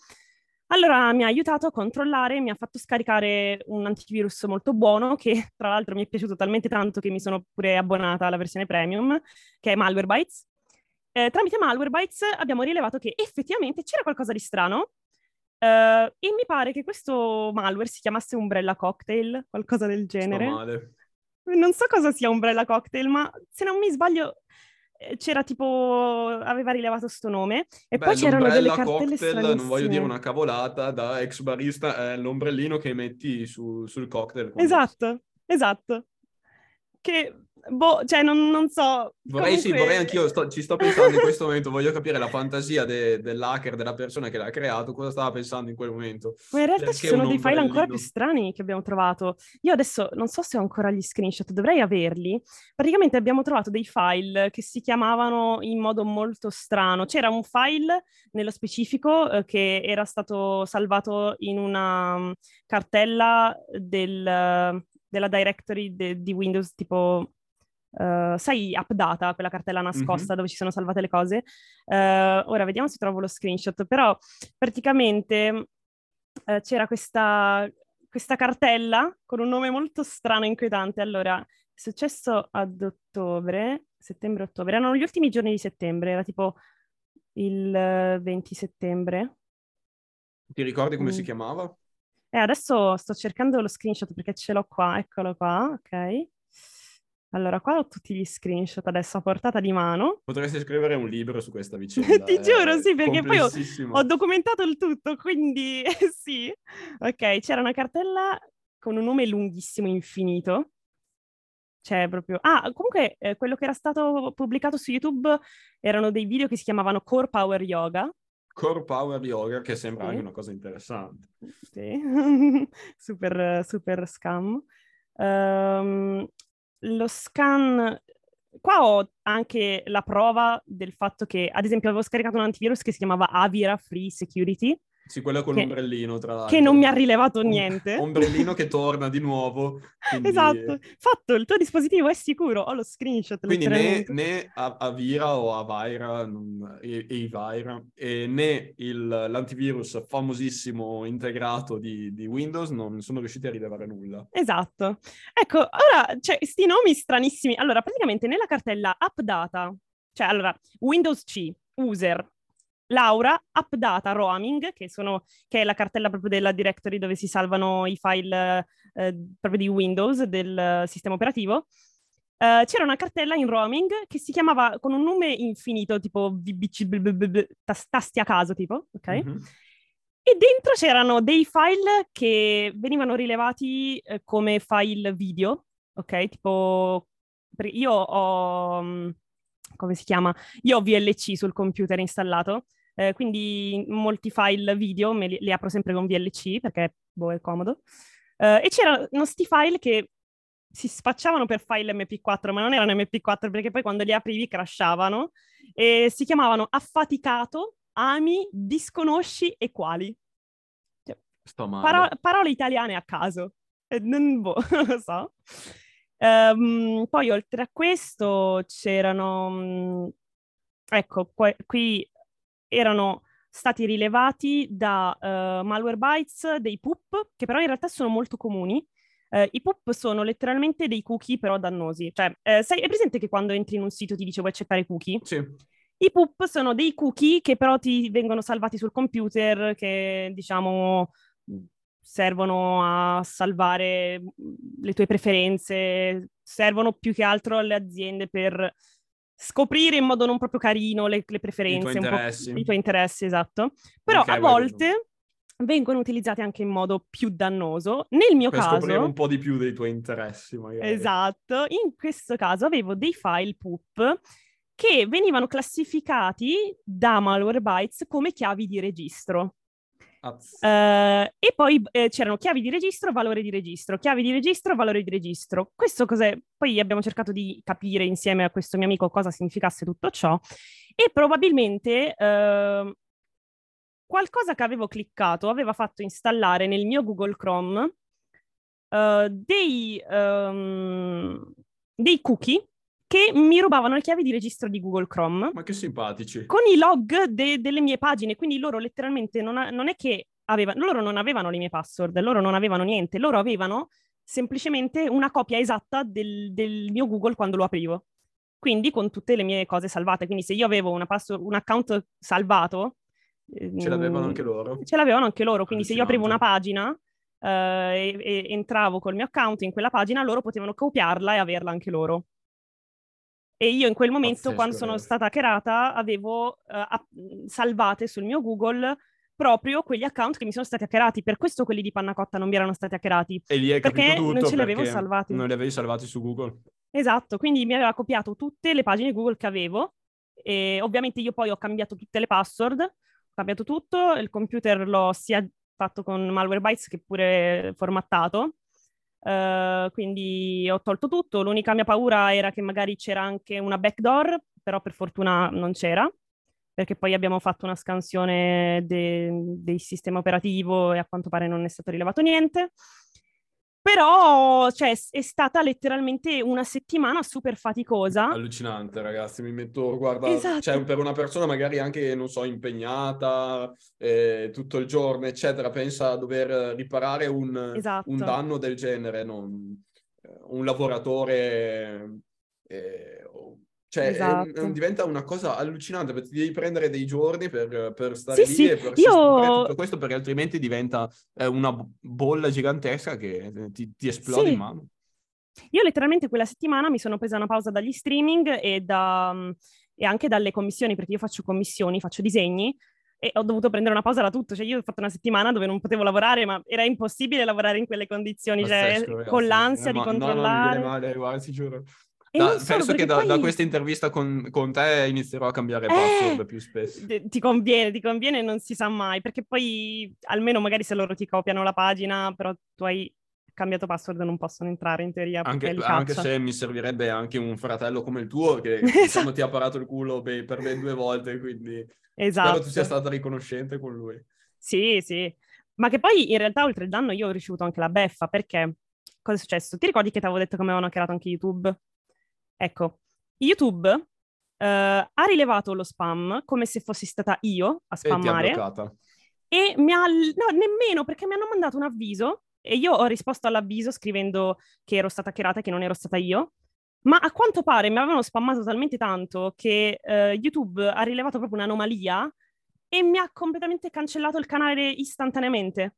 Allora mi ha aiutato a controllare, mi ha fatto scaricare un antivirus molto buono che tra l'altro mi è piaciuto talmente tanto che mi sono pure abbonata alla versione premium, che è Malwarebytes. Eh, tramite Malwarebytes abbiamo rilevato che effettivamente c'era qualcosa di strano Uh, e mi pare che questo malware si chiamasse Umbrella Cocktail, qualcosa del genere. Sto male. Non so cosa sia Umbrella Cocktail, ma se non mi sbaglio eh, c'era tipo, aveva rilevato sto nome e Beh, poi c'erano delle cartelle cocktail, non voglio dire una cavolata, da ex barista è l'ombrellino che metti su, sul cocktail. Esatto, esatto. Che boh, cioè non, non so. Vorrei Comunque... sì, vorrei anch'io, sto, ci sto pensando in questo momento, voglio capire la fantasia de, dell'hacker, della persona che l'ha creato, cosa stava pensando in quel momento. Ma in realtà Perché ci sono dei file ancora più strani che abbiamo trovato. Io adesso non so se ho ancora gli screenshot, dovrei averli. Praticamente abbiamo trovato dei file che si chiamavano in modo molto strano. C'era un file nello specifico eh, che era stato salvato in una um, cartella del, della directory de, di Windows tipo Uh, sai, AppData, quella cartella nascosta mm-hmm. dove ci sono salvate le cose. Uh, ora vediamo se trovo lo screenshot, però praticamente uh, c'era questa, questa cartella con un nome molto strano e inquietante. Allora, è successo ad ottobre, settembre-ottobre, erano gli ultimi giorni di settembre, era tipo il 20 settembre. Ti ricordi come mm. si chiamava? Eh, adesso sto cercando lo screenshot perché ce l'ho qua, eccolo qua, ok. Allora, qua ho tutti gli screenshot adesso a portata di mano. Potresti scrivere un libro su questa vicenda. Ti giuro, sì, perché poi ho, ho, documentato il tutto, quindi sì. Ok, c'era una cartella con un nome lunghissimo, infinito. C'è proprio... Ah, comunque, eh, quello che era stato pubblicato su YouTube erano dei video che si chiamavano Core Power Yoga. Core Power Yoga, che sembra sì. anche una cosa interessante. Sì, super, super scam. Um, lo scan, qua ho anche la prova del fatto che, ad esempio, avevo scaricato un antivirus che si chiamava Avira Free Security, Sì, quello con che, l'ombrellino, tra l'altro. Che non mi ha rilevato niente. ombrellino che torna di nuovo. Quindi... Esatto. Fatto, il tuo dispositivo è sicuro. Ho lo screenshot. Quindi né, né Avira o Avira, non, e, e né il, l'antivirus famosissimo integrato di, di, Windows non sono riusciti a rilevare nulla. Esatto. Ecco, ora, cioè, sti nomi stranissimi. Allora, praticamente nella cartella app data, cioè, allora, Windows C, user, Laura, AppData, Roaming, che, sono, che, è la cartella proprio della directory dove si salvano i file eh, proprio di Windows, del sistema operativo. Uh, c'era una cartella in roaming che si chiamava con un nome infinito, tipo VBC, tasti a caso, tipo, ok? Mm-hmm. E dentro c'erano dei file che venivano rilevati eh, come file video, ok? Tipo, io ho, mm, come si chiama? Io ho VLC sul computer installato eh, quindi molti file video me li, li, apro sempre con VLC perché boh, è comodo. Eh, e c'erano questi file che si spacciavano per file MP4, ma non erano MP4 perché poi quando li aprivi crashavano e si chiamavano affaticato, ami, disconosci e quali. Cioè, Sto male. Paro- parole italiane a caso. Eh, non, boh, non lo so. Um, poi oltre a questo c'erano... Um, ecco, poi, qui erano stati rilevati da uh, Malwarebytes dei PUP, che però in realtà sono molto comuni. Uh, I PUP sono letteralmente dei cookie però dannosi. Cioè, uh, sai, è presente che quando entri in un sito ti dice vuoi accettare cookie? Sì. I PUP sono dei cookie che però ti vengono salvati sul computer, che diciamo servono a salvare le tue preferenze, servono più che altro alle aziende per scoprire in modo non proprio carino le, le preferenze, I tuoi, interessi. i tuoi interessi, esatto. Però okay, a volte vengono utilizzati anche in modo più dannoso. Nel mio per caso... scoprire un po' di più dei tuoi interessi, magari. Esatto. In questo caso avevo dei file PUP che venivano classificati da Malwarebytes come chiavi di registro. Uh, e poi eh, c'erano chiavi di registro, valore di registro, chiavi di registro, valore di registro. Questo cos'è? Poi abbiamo cercato di capire insieme a questo mio amico cosa significasse tutto ciò e probabilmente uh, qualcosa che avevo cliccato aveva fatto installare nel mio Google Chrome uh, dei, um, dei cookie che mi rubavano le chiavi di registro di Google Chrome. Ma che simpatici. Con i log de- delle mie pagine, quindi loro letteralmente non, ha- non è che avevano, loro non avevano le mie password, loro non avevano niente, loro avevano semplicemente una copia esatta del, del mio Google quando lo aprivo. Quindi con tutte le mie cose salvate. Quindi se io avevo una password, un account salvato... Ce l'avevano anche loro. Ce l'avevano anche loro, quindi se io aprivo una pagina uh, e, e entravo col mio account in quella pagina, loro potevano copiarla e averla anche loro. E io in quel momento, Pazzesco, quando sono stata hackerata, avevo uh, salvate sul mio Google proprio quegli account che mi sono stati hackerati. Per questo quelli di Pannacotta non mi erano stati hackerati. E lì hai perché non ce li avevo salvati. Non li avevi salvati su Google. Esatto, quindi mi aveva copiato tutte le pagine Google che avevo. E ovviamente io poi ho cambiato tutte le password, ho cambiato tutto, il computer l'ho sia fatto con Malwarebytes che pure formattato Uh, quindi ho tolto tutto. L'unica mia paura era che magari c'era anche una backdoor, però per fortuna non c'era, perché poi abbiamo fatto una scansione de- del sistema operativo e a quanto pare non è stato rilevato niente. Però, cioè, è stata letteralmente una settimana super faticosa. Allucinante, ragazzi. Mi metto, guarda, esatto. cioè, per una persona magari anche, non so, impegnata eh, tutto il giorno, eccetera, pensa a dover riparare un, esatto. un danno del genere, non, eh, un lavoratore eh, cioè, esatto. è, diventa una cosa allucinante perché ti devi prendere dei giorni per, per stare sì, lì sì. e per Io... tutto questo perché altrimenti diventa eh, una bolla gigantesca che eh, ti, ti esplode sì. in mano. Io letteralmente quella settimana mi sono presa una pausa dagli streaming e, da, e anche dalle commissioni, perché io faccio commissioni, faccio disegni, e ho dovuto prendere una pausa da tutto. Cioè, io ho fatto una settimana dove non potevo lavorare, ma era impossibile lavorare in quelle condizioni, cioè, Pazzesco, ragazzi. con l'ansia eh, di ma, controllare. No, no, male, guarda, ti giuro. Da, penso che da, poi... da, questa intervista con, con, te inizierò a cambiare password eh, più spesso. Ti conviene, ti conviene, non si sa mai, perché poi almeno magari se loro ti copiano la pagina, però tu hai cambiato password non possono entrare in teoria. Anche, anche se mi servirebbe anche un fratello come il tuo che diciamo, ti ha parato il culo per ben due volte, quindi esatto. spero tu sia stata riconoscente con lui. Sì, sì. Ma che poi in realtà oltre il danno io ho ricevuto anche la beffa, perché cosa è successo? Ti ricordi che ti avevo detto che mi avevano hackerato anche YouTube? Ecco, YouTube eh, ha rilevato lo spam come se fossi stata io a spammare. E. E mi ha... No, nemmeno, perché mi hanno mandato un avviso e io ho risposto all'avviso scrivendo che ero stata hackerata e che non ero stata io. Ma a quanto pare mi avevano spammato talmente tanto che eh, YouTube ha rilevato proprio un'anomalia e mi ha completamente cancellato il canale istantaneamente.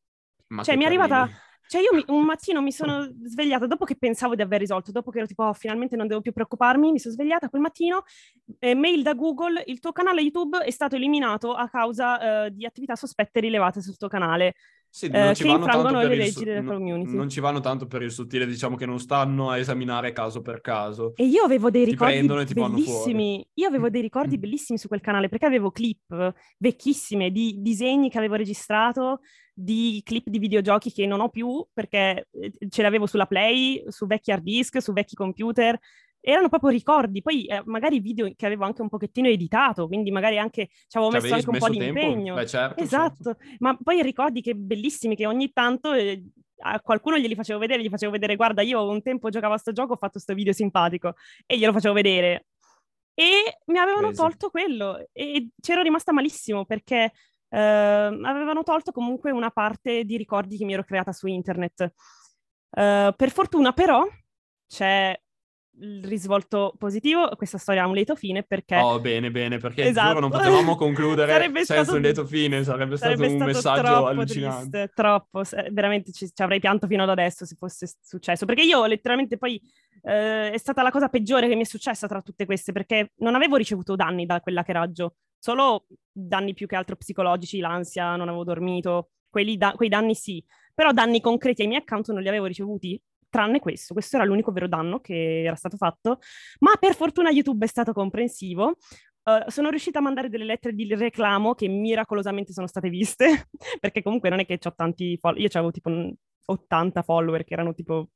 Ma cioè, mi è arrivata. Cioè, io mi- un mattino mi sono svegliata dopo che pensavo di aver risolto, dopo che ero tipo, "Oh, finalmente non devo più preoccuparmi, mi sono svegliata quel mattino, eh, mail da Google, il tuo canale YouTube è stato eliminato a causa eh, di attività sospette rilevate sul tuo canale. Sì, eh, che infrangono le leggi su- della community. Non ci vanno tanto per il sottile, diciamo che non stanno a esaminare caso per caso. E io avevo dei ricordi bellissimi. Io avevo dei ricordi bellissimi su quel canale perché avevo clip vecchissime di disegni che avevo registrato, di clip di videogiochi che non ho più perché eh, ce l'avevo sulla Play, su vecchi hard disk, su vecchi computer. Erano proprio ricordi, poi eh, magari video che avevo anche un pochettino editato, quindi magari anche ci avevo messo anche un po' di tempo? impegno. Beh, certo, Esatto, ma poi ricordi che bellissimi che ogni tanto eh, a qualcuno glieli facevo vedere, gli facevo vedere, guarda, io un tempo giocavo a sto gioco, ho fatto sto video simpatico e glielo facevo vedere. E mi avevano Crazy. tolto quello e c'ero rimasta malissimo perché eh, avevano tolto comunque una parte di ricordi che mi ero creata su internet. Eh, per fortuna però c'è il risvolto positivo, questa storia ha un lieto fine perché... Oh, bene, bene, perché Esatto. giuro non potevamo concludere Sarebbe senza stato- un lieto fine, sarebbe, Sarebbe stato un stato messaggio troppo allucinante. triste, troppo, veramente ci, ci avrei pianto fino ad adesso se fosse successo, perché io letteralmente poi eh, è stata la cosa peggiore che mi è successa tra tutte queste, perché non avevo ricevuto danni da quell'hackeraggio, solo danni più che altro psicologici, l'ansia, non avevo dormito, da- quei danni sì, però danni concreti ai miei account non li avevo ricevuti, tranne questo, questo era l'unico vero danno che era stato fatto, ma per fortuna YouTube è stato comprensivo, Uh, sono riuscita a mandare delle lettere di reclamo che miracolosamente sono state viste, perché comunque non è che ho tanti follower, io avevo tipo un 80 follower che erano tipo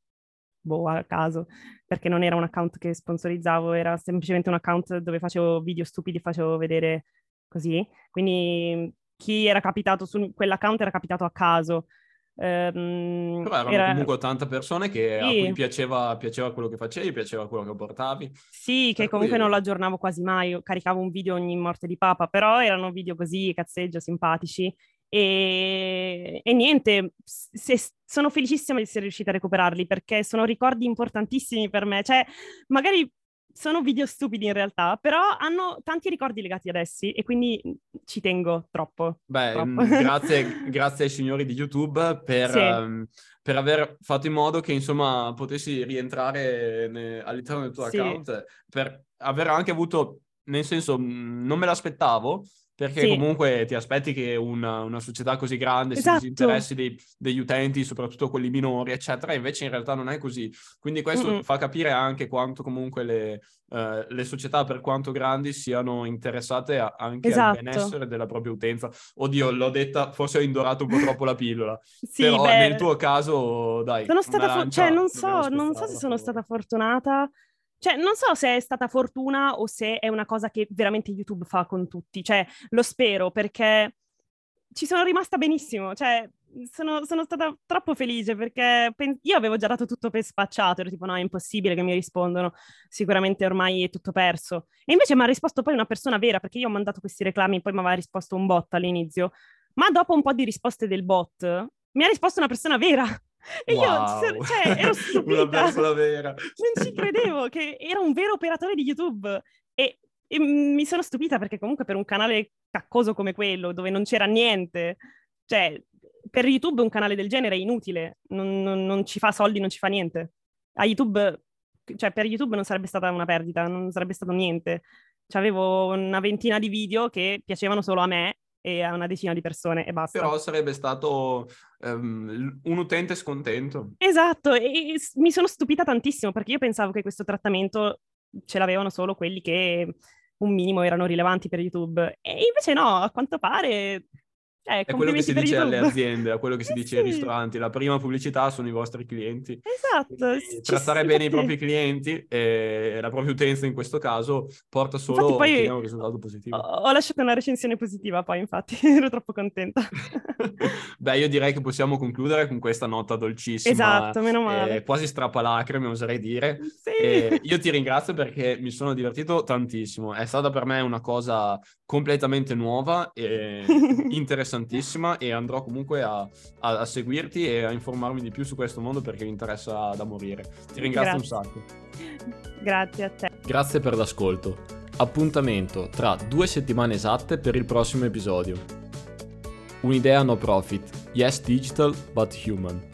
boh a caso, perché non era un account che sponsorizzavo, era semplicemente un account dove facevo video stupidi, facevo vedere così, quindi chi era capitato su quell'account era capitato a caso. Ehm, Però erano era- comunque 80 persone che, a Sì. cui piaceva, piaceva quello che facevi, piaceva quello che portavi. Sì, che Per comunque cui- non lo aggiornavo quasi mai, io caricavo un video ogni morte di papa, però erano video così, cazzeggio, simpatici. E, e niente, se- sono felicissima di essere riuscita a recuperarli perché sono ricordi importantissimi per me. Cioè, magari sono video stupidi in realtà, però hanno tanti ricordi legati ad essi e quindi ci tengo troppo. Beh, Troppo. mh, grazie, grazie ai signori di YouTube per, Sì. ehm, per aver fatto in modo che insomma potessi rientrare ne- all'interno del tuo Sì. account, per aver anche avuto, nel senso, mh, non me l'aspettavo, perché Sì. comunque ti aspetti che una, una società così grande Esatto. si disinteressi dei- degli utenti, soprattutto quelli minori, eccetera, invece in realtà non è così. Quindi questo Mm-mm. fa capire anche quanto comunque le, eh, le società, per quanto grandi, siano interessate a- anche Esatto. al benessere della propria utenza. Oddio, l'ho detta, forse ho indorato un po' troppo la pillola. Sì, Però beh, nel tuo caso, dai, Sono stata, lancia cioè, non so, non so se sono stata fortunata. Cioè, non so se è stata fortuna o se è una cosa che veramente YouTube fa con tutti. Cioè, lo spero perché ci sono rimasta benissimo. Cioè, sono, sono stata troppo felice perché pen- io avevo già dato tutto per spacciato. Ero tipo, no, è impossibile che mi rispondono. Sicuramente ormai è tutto perso. E invece mi ha risposto poi una persona vera perché io ho mandato questi reclami, poi mi aveva risposto un bot all'inizio. Ma dopo un po' di risposte del bot, mi ha risposto una persona vera. E io, Wow. cioè, ero stupita. Non ci credevo che era un vero operatore di YouTube. E, e mi sono stupita perché comunque per un canale caccoso come quello, dove non c'era niente, cioè, per YouTube un canale del genere è inutile, non, non- non ci fa soldi, non ci fa niente. A YouTube, cioè per YouTube non sarebbe stata una perdita, non sarebbe stato niente. C'avevo una ventina di video che piacevano solo a me e a una decina di persone e basta. Però sarebbe stato ehm, un utente scontento. Esatto, e e mi sono stupita tantissimo perché io pensavo che questo trattamento ce l'avevano solo quelli che un minimo erano rilevanti per YouTube. E invece no, a quanto pare Eh, è quello che si dice alle aziende, è quello che si Eh dice ai sì. ristoranti. La prima pubblicità sono i vostri clienti. Esatto. Ci trattare bene i propri clienti e la propria utenza in questo caso porta solo Infatti poi- ottiene un risultato positivo. Ho, ho lasciato una recensione positiva poi, infatti, ero troppo contenta. Beh, io direi che possiamo concludere con questa nota dolcissima. Esatto, meno male. eh, quasi strappalacrime, oserei dire. Sì. E io ti ringrazio perché mi sono divertito tantissimo. È stata per me una cosa completamente nuova e interessantissima e andrò comunque a, a- a seguirti e a informarmi di più su questo mondo perché mi interessa da morire. Ti ringrazio Grazie. un sacco. Grazie a te. Grazie per l'ascolto. Appuntamento tra due settimane esatte per il prossimo episodio. Un'idea no profit. Yes digital but human.